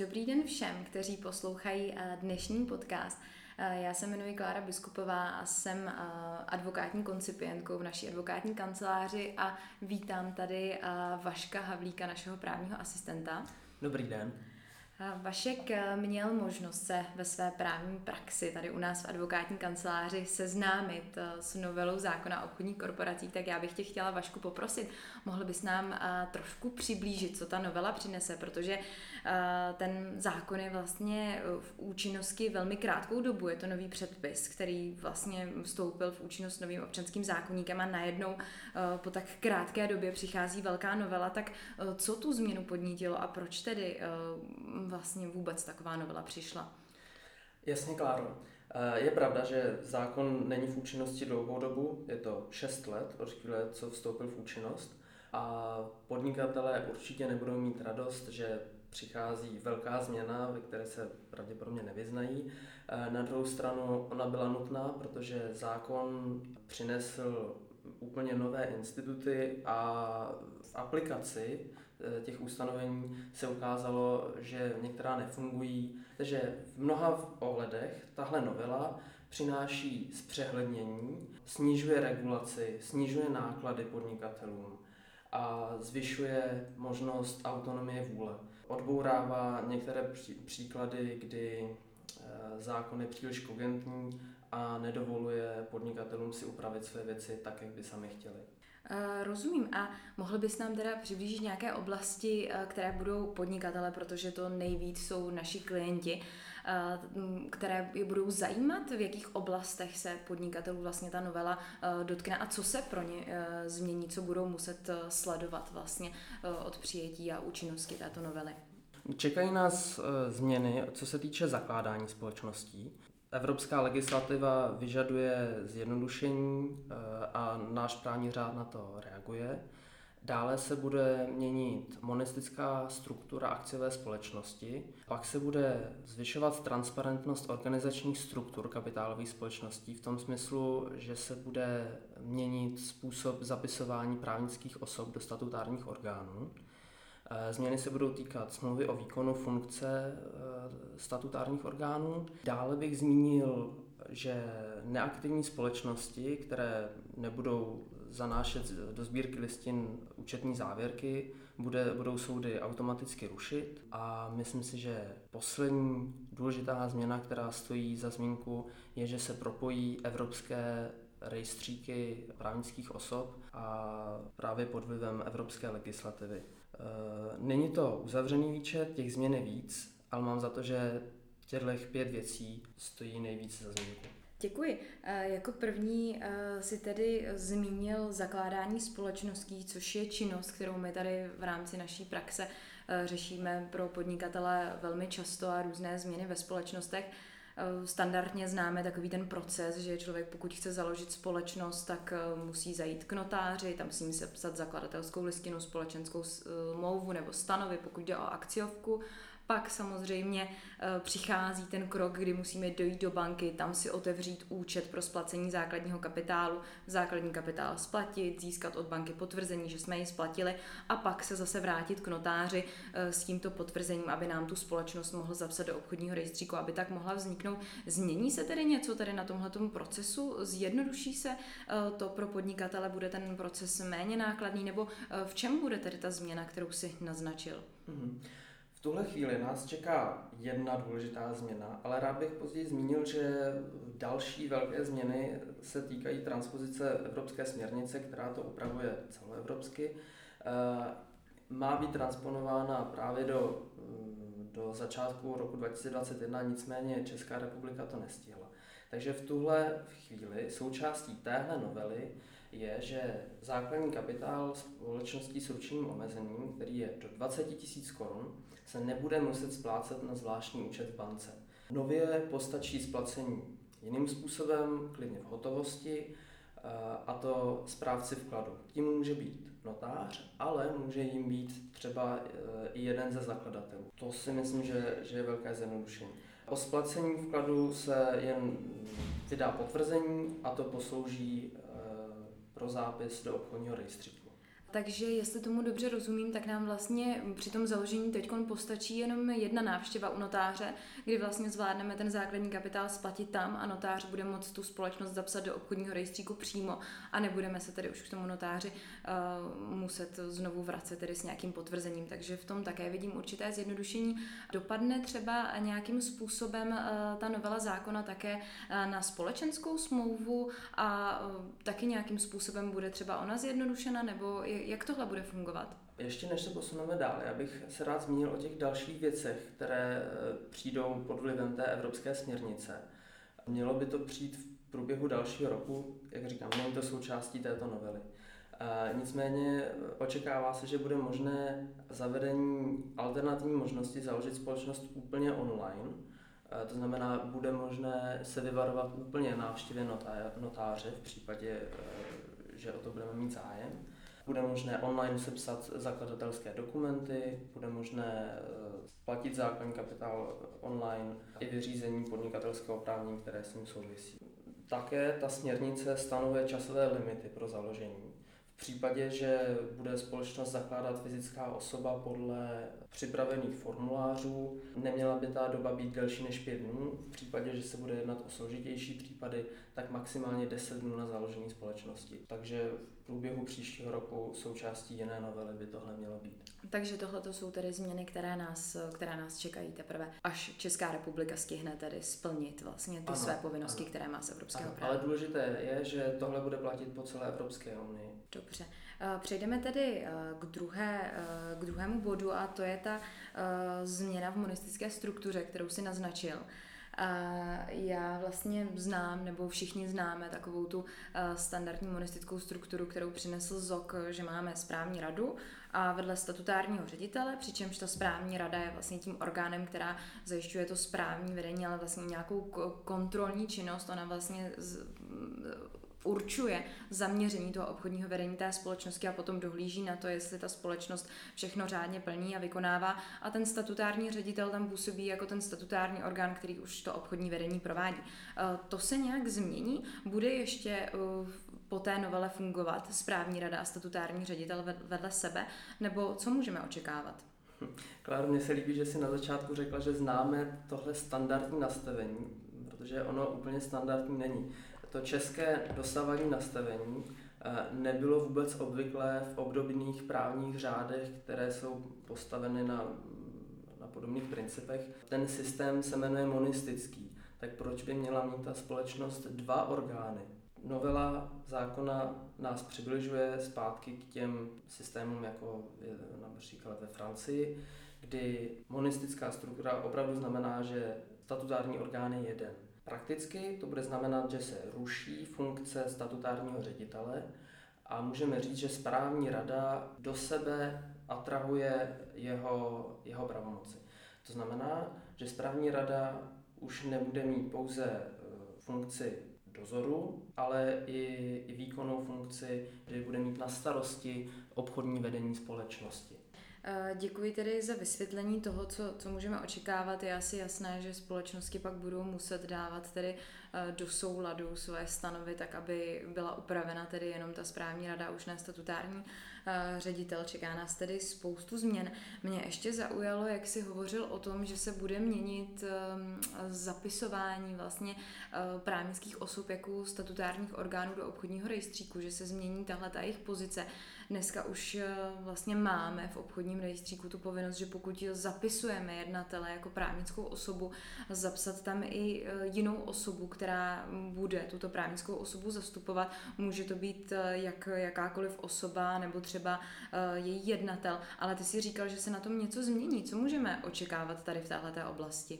Dobrý den všem, kteří poslouchají eh, dnešní podcast. Eh, já se jmenuji Klára Biskupová a jsem advokátní koncipientkou v naší advokátní kanceláři a vítám tady Vaška Havlíka, našeho právního asistenta. Dobrý den. Vašek eh, měl možnost se ve své právní praxi tady u nás v advokátní kanceláři seznámit eh, s novelou zákona o obchodních korporacích, tak já bych tě chtěla Vašku poprosit, mohl bys nám eh, trošku přiblížit, co ta novela přinese, protože ten zákon je vlastně v účinnosti velmi krátkou dobu, je to nový předpis, který vlastně vstoupil v účinnost novým občanským zákonníkem a najednou po tak krátké době přichází velká novela, tak co tu změnu podnítilo a proč tedy vlastně vůbec taková novela přišla? Jasně, Kláro. Eh, je pravda, že zákon není v účinnosti dlouhou dobu, je to 6 let od chvíle, co vstoupil v účinnost a podnikatelé určitě nebudou mít radost, že přichází velká změna, ve které se pravděpodobně nevyznají. Eh, na druhou stranu ona byla nutná, protože zákon přinesl úplně nové instituty a v aplikaci těch ustanovení se ukázalo, že některá nefungují. Takže v mnoha ohledech tahle novela přináší zpřehlednění, snižuje regulaci, snižuje náklady podnikatelům a zvyšuje možnost autonomie vůle. Odbourává některé příklady, kdy eh, zákon je příliš kogentní a nedovoluje podnikatelům si upravit své věci tak, jak by sami chtěli. Uh, rozumím. A mohl bys nám teda přiblížit nějaké oblasti, uh, které budou podnikatele, protože to nejvíc jsou naši klienti, uh, které je budou zajímat, v jakých oblastech se podnikatelů vlastně ta novela dotkne a co se pro ně změní, co budou muset sledovat vlastně od přijetí a účinnosti této novely. Čekají nás změny, co se týče zakládání společností. Evropská legislativa vyžaduje zjednodušení eh, a náš právní řád na to reaguje. Dále se bude měnit monistická struktura akciové společnosti, pak se bude zvyšovat transparentnost organizačních struktur kapitálových společností v tom smyslu, že se bude měnit způsob zapisování právnických osob do statutárních orgánů. Eh, změny se budou týkat smlouvy o výkonu funkce eh, statutárních orgánů. Dále bych zmínil, že neaktivní společnosti, které nebudou zanášet do sbírky listin účetní závěrky, bude, budou soudy automaticky rušit a myslím si, že poslední důležitá změna, která stojí za zmínku, je, že se propojí evropské rejstříky právnických osob a právě pod vlivem evropské legislativy. Eh, není to uzavřený výčet, těch změn je víc, ale mám za to, že těchto pět věcí stojí nejvíc za zmínku. Děkuji. Eh, jako první eh, si tedy zmínil zakládání společností, což je činnost, kterou my tady v rámci naší praxe řešíme pro podnikatele velmi často a různé změny ve společnostech. Standardně známe takový ten proces, že člověk pokud chce založit společnost, tak musí zajít k notáři, tam musí se psat zakladatelskou listinu, společenskou smlouvu nebo stanovy, pokud jde o akciovku pak samozřejmě eh, přichází ten krok, kdy musíme dojít do banky, tam si otevřít účet pro splacení základního kapitálu, základní kapitál splatit, získat od banky potvrzení, že jsme ji splatili a pak se zase vrátit k notáři eh, s tímto potvrzením, aby nám tu společnost mohl zapsat do obchodního rejstříku, aby tak mohla vzniknout. Změní se tedy něco tady na tomhle procesu? Zjednoduší se eh, to pro podnikatele? Bude ten proces méně nákladný? Nebo v čem bude tedy ta změna, kterou si naznačil? Mm-hmm. V tuhle chvíli nás čeká jedna důležitá změna, ale rád bych později zmínil, že další velké změny se týkají transpozice evropské směrnice, která to upravuje celoevropsky. Eh, má být transponována právě do, mm, do začátku roku 2021, nicméně Česká republika to nestihla. Takže v tuhle chvíli součástí téhle novely je, že základní kapitál společností s ručením omezením, který je do 20 000 korun, se nebude muset splácet na zvláštní účet v bance. Nově postačí splacení jiným způsobem, klidně v hotovosti, eh, a to správci vkladu. Tím může být notář, ale může jim být třeba eh, i jeden ze zakladatelů. To si myslím, že, že je velké zjednodušení. O splacení vkladu se jen vydá potvrzení a to poslouží eh, pro zápis do obchodního rejstříku. Takže jestli tomu dobře rozumím, tak nám vlastně při tom založení teď postačí jenom jedna návštěva u notáře, kdy vlastně zvládneme ten základní kapitál splatit tam a notář bude moct tu společnost zapsat do obchodního rejstříku přímo a nebudeme se tedy už k tomu notáři uh, muset znovu vracet tedy s nějakým potvrzením. Takže v tom také vidím určité zjednodušení. Dopadne třeba nějakým způsobem uh, ta novela zákona také uh, na společenskou smlouvu a uh, taky nějakým způsobem bude třeba ona zjednodušena nebo je jak tohle bude fungovat? Ještě než se posuneme dál, já bych se rád zmínil o těch dalších věcech, které eh, přijdou pod vlivem té evropské směrnice. Mělo by to přijít v průběhu dalšího roku, jak říkám, není to součástí této novely. Eh, nicméně eh, očekává se, že bude možné zavedení alternativní možnosti založit společnost úplně online. To znamená, bude možné se vyvarovat úplně návštěvě notáře v případě, že o to budeme mít zájem bude možné online sepsat zakladatelské dokumenty, bude možné eh, platit základní kapitál online i vyřízení podnikatelského právní, které s ním souvisí. Také ta směrnice stanovuje časové limity pro založení. V případě, že bude společnost zakládat fyzická osoba podle připravených formulářů, neměla by ta doba být delší než pět dnů. V případě, že se bude jednat o složitější případy, tak maximálně 10 dnů na založení společnosti. Takže průběhu příštího roku součástí jiné novely by tohle mělo být. Takže tohle to jsou tedy změny, které nás, které nás čekají teprve, až Česká republika stihne tedy splnit vlastně ty ano, své povinnosti, ano. které má z evropského práva. Ale důležité je, že tohle bude platit po celé Evropské unii. Dobře. Eh, přejdeme tedy eh, k, druhé, eh, k druhému bodu a to je ta změna v monistické struktuře, kterou si naznačil. A já vlastně znám, nebo všichni známe takovou tu standardní monistickou strukturu, kterou přinesl ZOK, že máme správní radu a vedle statutárního ředitele, přičemž ta správní rada je vlastně tím orgánem, která zajišťuje to správní vedení, ale vlastně nějakou kontrolní činnost, ona vlastně určuje zaměření toho obchodního vedení té společnosti a potom dohlíží na to, jestli ta společnost všechno řádně plní a vykonává. A ten statutární ředitel tam působí jako ten statutární orgán, který už to obchodní vedení provádí. E, to se nějak změní? Bude ještě e, po té novele fungovat správní rada a statutární ředitel vedle sebe? Nebo co můžeme očekávat? Kláro, mně se líbí, že si na začátku řekla, že známe tohle standardní nastavení, protože ono úplně standardní není to české dosavadní nastavení eh, nebylo vůbec obvyklé v obdobných právních řádech, které jsou postaveny na, na podobných principech. Ten systém se jmenuje monistický, tak proč by měla mít ta společnost dva orgány? Novela zákona nás přibližuje zpátky k těm systémům, jako je například ve Francii, kdy monistická struktura opravdu znamená, že statutární orgán je jeden. Prakticky to bude znamenat, že se ruší funkce statutárního ředitele a můžeme říct, že správní rada do sebe atrahuje jeho, jeho pravomoci. To znamená, že správní rada už nebude mít pouze e, funkci dozoru, ale i, i výkonnou funkci, že bude mít na starosti obchodní vedení společnosti. Eh, děkuji tedy za vysvětlení toho, co, co můžeme očekávat. Je asi jasné, že společnosti pak budou muset dávat tedy eh, do souladu své stanovy, tak aby byla upravena tedy jenom ta správní rada, už ne statutární eh, ředitel. Čeká nás tedy spoustu změn. Mě ještě zaujalo, jak si hovořil o tom, že se bude měnit ehm, zapisování vlastně právnických osob jako statutárních orgánů do obchodního rejstříku, že se změní tahle ta jejich pozice. Dneska už eh, vlastně máme v obchodním rejstříku tu povinnost, že pokud zapisujeme jednatele jako právnickou osobu, zapsat tam i eh, jinou osobu, která bude tuto právnickou osobu zastupovat. Může to být eh, jak, jakákoliv osoba nebo třeba její jednatel, ale ty si říkal, že se na tom něco změní. Co můžeme očekávat tady v této oblasti?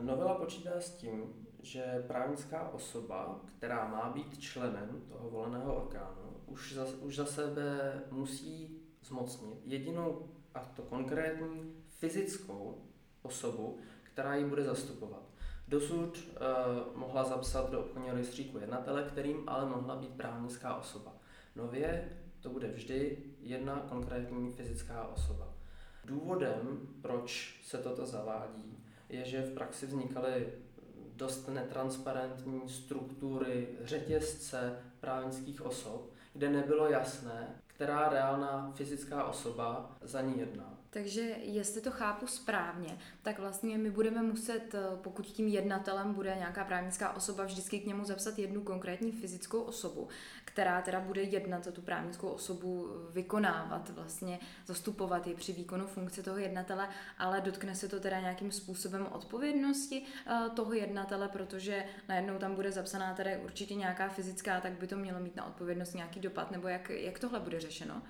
Novela počítá s tím, že právnická osoba, která má být členem toho voleného orgánu, už za, už za sebe musí zmocnit jedinou, a to konkrétní, fyzickou osobu, která ji bude zastupovat. Dosud uh, mohla zapsat do obchodního rejstříku jednatele, kterým ale mohla být právnická osoba. Nově to bude vždy jedna konkrétní fyzická osoba. Důvodem, proč se toto zavádí, je, že v praxi vznikaly dost netransparentní struktury řetězce právnických osob, kde nebylo jasné, která reálná fyzická osoba za ní jedná. Takže jestli to chápu správně, tak vlastně my budeme muset, eh, pokud tím jednatelem bude nějaká právnická osoba, vždycky k němu zapsat jednu konkrétní fyzickou osobu, která teda bude jednat za tu právnickou osobu, vykonávat, vlastně zastupovat je při výkonu funkce toho jednatele, ale dotkne se to teda nějakým způsobem odpovědnosti eh, toho jednatele, protože najednou tam bude zapsaná teda určitě nějaká fyzická, tak by to mělo mít na odpovědnost nějaký dopad, nebo jak, jak tohle bude řešeno?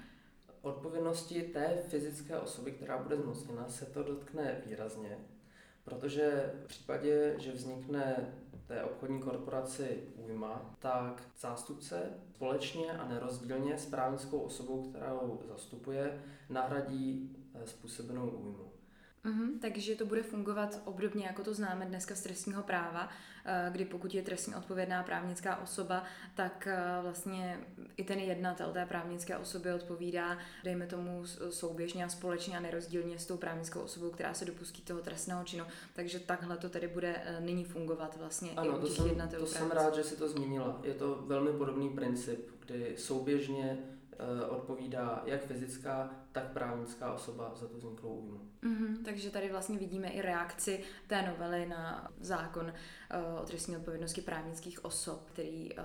Odpovědnosti té fyzické osoby, která bude zmocněna, se to dotkne výrazně, protože v případě, že vznikne té obchodní korporaci újma, tak zástupce společně a nerozdílně s právnickou osobou, kterou zastupuje, nahradí eh, způsobenou újmu. Mm-hmm, takže to bude fungovat obdobně, jako to známe dneska z trestního práva, eh, kdy pokud je trestně odpovědná právnická osoba, tak eh, vlastně i ten jednatel té právnické osoby odpovídá, dejme tomu souběžně a společně a nerozdílně s tou právnickou osobou, která se dopustí toho trestného činu. Takže takhle to tedy bude eh, nyní fungovat vlastně ano, i u těch to jsem, jednatelů. To jsem rád, že si to zmínila. Je to velmi podobný princip, kdy souběžně odpovídá jak fyzická, tak právnická osoba za tu vzniklou újmu. Mm-hmm, takže tady vlastně vidíme i reakci té novely na zákon uh, o trestní odpovědnosti právnických osob, který, uh,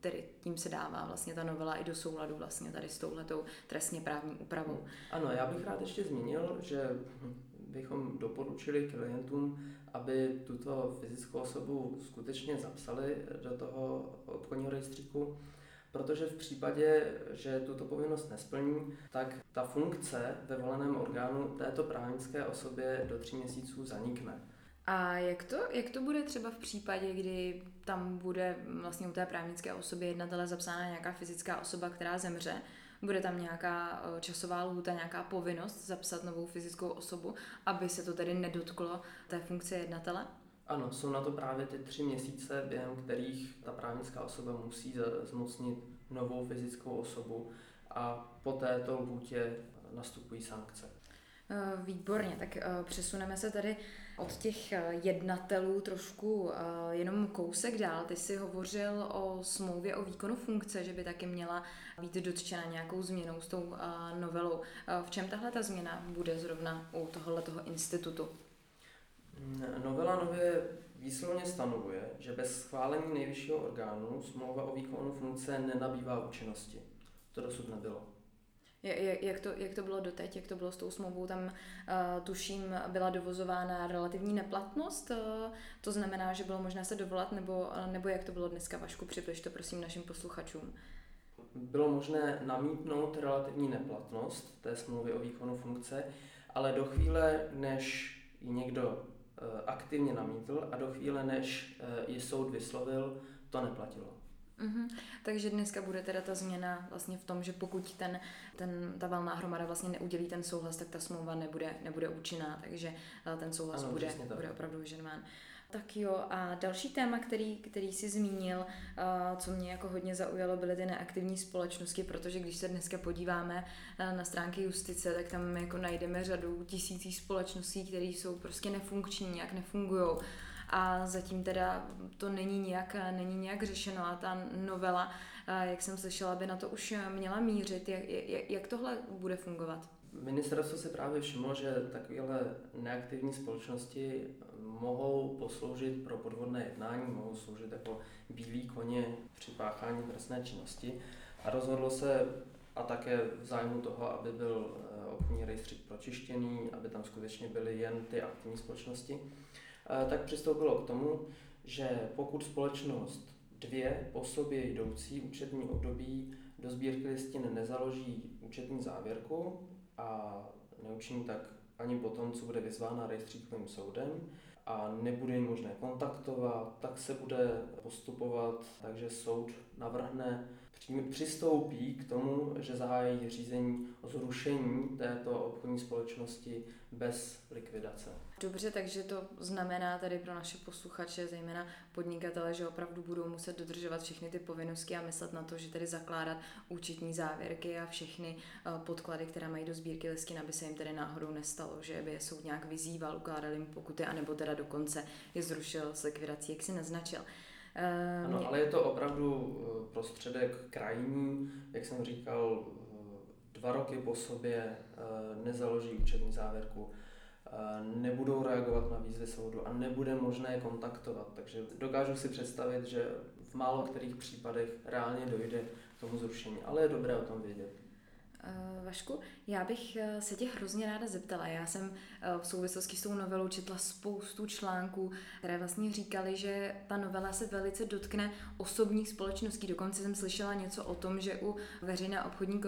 který tím se dává vlastně ta novela i do souladu vlastně tady s touhletou trestně právní úpravou. Ano, já bych rád ještě zmínil, že bychom doporučili klientům, aby tuto fyzickou osobu skutečně zapsali do toho obchodního rejstříku, protože v případě, že tuto povinnost nesplní, tak ta funkce ve voleném orgánu této právnické osobě do tří měsíců zanikne. A jak to, jak to bude třeba v případě, kdy tam bude vlastně u té právnické osoby jednatele zapsána nějaká fyzická osoba, která zemře? Bude tam nějaká eh, časová lhůta, nějaká povinnost zapsat novou fyzickou osobu, aby se to tedy nedotklo té funkce jednatele? Ano, jsou na to právě ty tři měsíce, během kterých ta právnická osoba musí zmocnit novou fyzickou osobu a po této lhůtě nastupují sankce. Eh, výborně, tak eh, přesuneme se tady od těch eh, jednatelů trošku jenom kousek dál. Ty jsi hovořil o smlouvě o výkonu funkce, že by taky měla být dotčena nějakou změnou s tou novelou. V čem tahle ta změna bude zrovna u tohoto institutu? Novela nově výslovně stanovuje, že bez schválení nejvyššího orgánu smlouva o výkonu funkce nenabývá účinnosti. To dosud nebylo. Jak to, jak to bylo doteď, jak to bylo s tou smlouvou, tam uh, tuším byla dovozována relativní neplatnost, uh, to znamená, že bylo možné se dovolat, nebo, uh, nebo jak to bylo dneska, Vašku, přibliž to prosím našim posluchačům. Bylo možné namítnout relativní neplatnost té smlouvy o výkonu funkce, ale do chvíle, než ji někdo aktivně namítl a do chvíle, než eh, ji soud vyslovil, to neplatilo. Mm-hmm. Takže dneska bude teda ta změna vlastně v tom, že pokud ten, ten, ta valná hromada vlastně neudělí ten souhlas, tak ta smlouva nebude, nebude účinná, takže eh, ten souhlas ano, bude, bude opravdu vyžadován. Tak jo, a další téma, který, který jsi zmínil, co mě jako hodně zaujalo, byly ty neaktivní společnosti, protože když se dneska podíváme na stránky justice, tak tam jako najdeme řadu tisící společností, které jsou prostě nefunkční, nějak nefungují. A zatím teda to není nějak, není nějak řešeno a ta novela, jak jsem slyšela, by na to už měla mířit. Jak, jak, jak tohle bude fungovat? Ministerstvo si právě všimlo, že takovéhle neaktivní společnosti mohou posloužit pro podvodné jednání, mohou sloužit jako bílí koně při páchání trestné činnosti. A rozhodlo se a také v zájmu toho, aby byl eh, obchodní rejstřík pročištěný, aby tam skutečně byly jen ty aktivní společnosti, eh, tak přistoupilo k tomu, že pokud společnost dvě po sobě jdoucí účetní období do sbírky listin nezaloží účetní závěrku a neučiní tak ani potom, co bude vyzvána rejstříkovým soudem, a nebude jim možné kontaktovat, tak se bude postupovat, takže soud navrhne, přistoupí k tomu, že zahájí řízení o zrušení této obchodní společnosti bez likvidace. Dobře, takže to znamená tady pro naše posluchače, zejména podnikatele, že opravdu budou muset dodržovat všechny ty povinnosti a myslet na to, že tedy zakládat účetní závěrky a všechny eh, podklady, které mají do sbírky listin, aby se jim tedy náhodou nestalo, že by je soud nějak vyzýval, ukládal jim pokuty, anebo teda dokonce je zrušil s likvidací, jak si naznačil. Eh, ano, ale je to opravdu eh, prostředek krajní, jak jsem říkal, dva roky po sobě nezaloží účetní závěrku, nebudou reagovat na výzvy soudu a nebude možné je kontaktovat. Takže dokážu si představit, že v málo kterých případech reálně dojde k tomu zrušení, ale je dobré o tom vědět. Uh, Vašku, já bych uh, se tě hrozně ráda zeptala. Já jsem uh, v souvislosti s tou novelou četla spoustu článků, které vlastně říkali, že ta novela se velice dotkne osobních společností. Dokonce jsem slyšela něco o tom, že u veřejné obchodní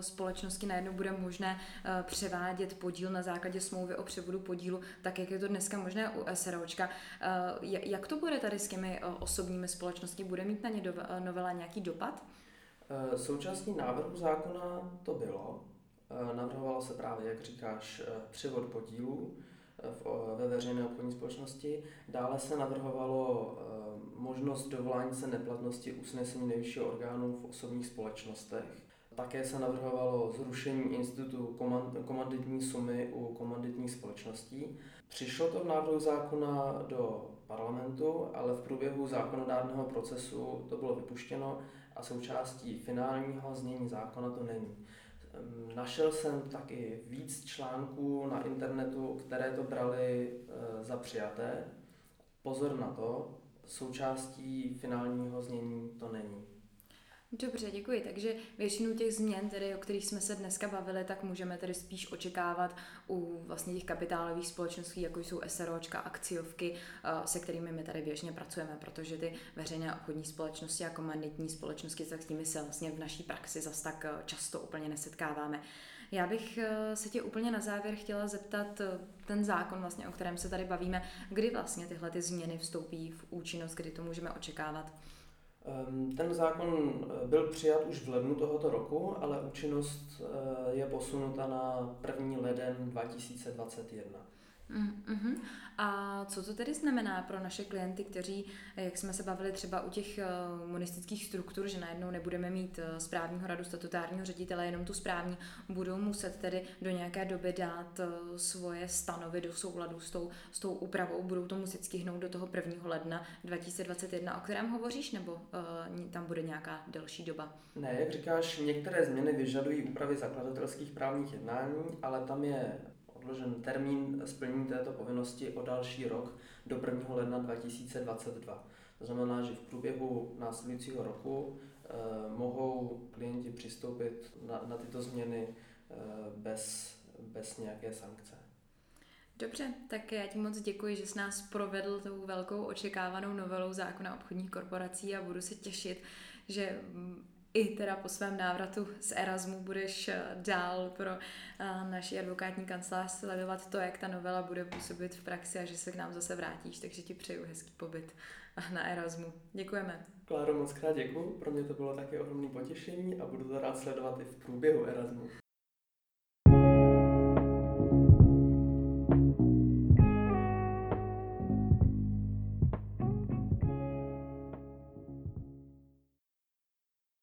společnosti najednou bude možné převádět podíl na základě smlouvy o převodu podílu, tak jak je to dneska možné u SROčka. Jak to bude tady s těmi osobními společnostmi? Bude mít na ně novela nějaký dopad? Eh, součástí návrhu zákona to bylo. Eh, navrhovalo se právě, jak říkáš, eh, převod podílů ve veřejné obchodní společnosti. Dále se navrhovalo možnost dovolání se neplatnosti usnesení nejvyššího orgánu v osobních společnostech. Také se navrhovalo zrušení institutu komanditní sumy u komanditních společností. Přišlo to v návrhu zákona do parlamentu, ale v průběhu zákonodárného procesu to bylo vypuštěno a součástí finálního znění zákona to není. Našel jsem taky víc článků na internetu, které to brali e, za přijaté. Pozor na to, součástí finálního znění to není. Dobře, děkuji. Takže většinu těch změn, tedy, o kterých jsme se dneska bavili, tak můžeme tedy spíš očekávat u vlastně těch kapitálových společností, jako jsou SROčka, akciovky, eh, se kterými my tady běžně pracujeme, protože ty veřejné obchodní společnosti a komanditní společnosti, tak s nimi se vlastně v naší praxi zas tak eh, často úplně nesetkáváme. Já bych eh, se tě úplně na závěr chtěla zeptat ten zákon, vlastně, o kterém se tady bavíme, kdy vlastně tyhle ty změny vstoupí v účinnost, kdy to můžeme očekávat. Ehm, ten zákon eh, byl přijat už v lednu tohoto roku, ale účinnost eh, je posunuta na 1. leden 2021. Mm-hmm. A co to tedy znamená pro naše klienty, kteří, jak jsme se bavili třeba u těch eh, monistických struktur, že najednou nebudeme mít eh, správního radu statutárního ředitele, jenom tu správní, budou muset tedy do nějaké doby dát eh, svoje stanovy do souladu s tou, s tou úpravou, budou to muset stihnout do toho 1. ledna 2021, o kterém hovoříš, nebo uh, tam bude nějaká delší doba? Ne, jak říkáš, některé změny vyžadují úpravy zakladatelských právních jednání, ale tam je odložen termín splnění této povinnosti o další rok do 1. ledna 2022. To znamená, že v průběhu následujícího roku eh, mohou klienti přistoupit na, na tyto změny eh, bez, bez nějaké sankce. Dobře, tak já ti moc děkuji, že jsi nás provedl tou velkou očekávanou novelou zákona obchodních korporací a budu se těšit, že i teda po svém návratu z Erasmu budeš eh, dál pro eh, naši advokátní kancelář sledovat to, jak ta novela bude působit v praxi a že se k nám zase vrátíš, takže ti přeju hezký pobyt na Erasmu. Děkujeme. Kláro, moc krát děkuji, pro mě to bylo také ohromné potěšení a budu to rád sledovat i v průběhu Erasmu.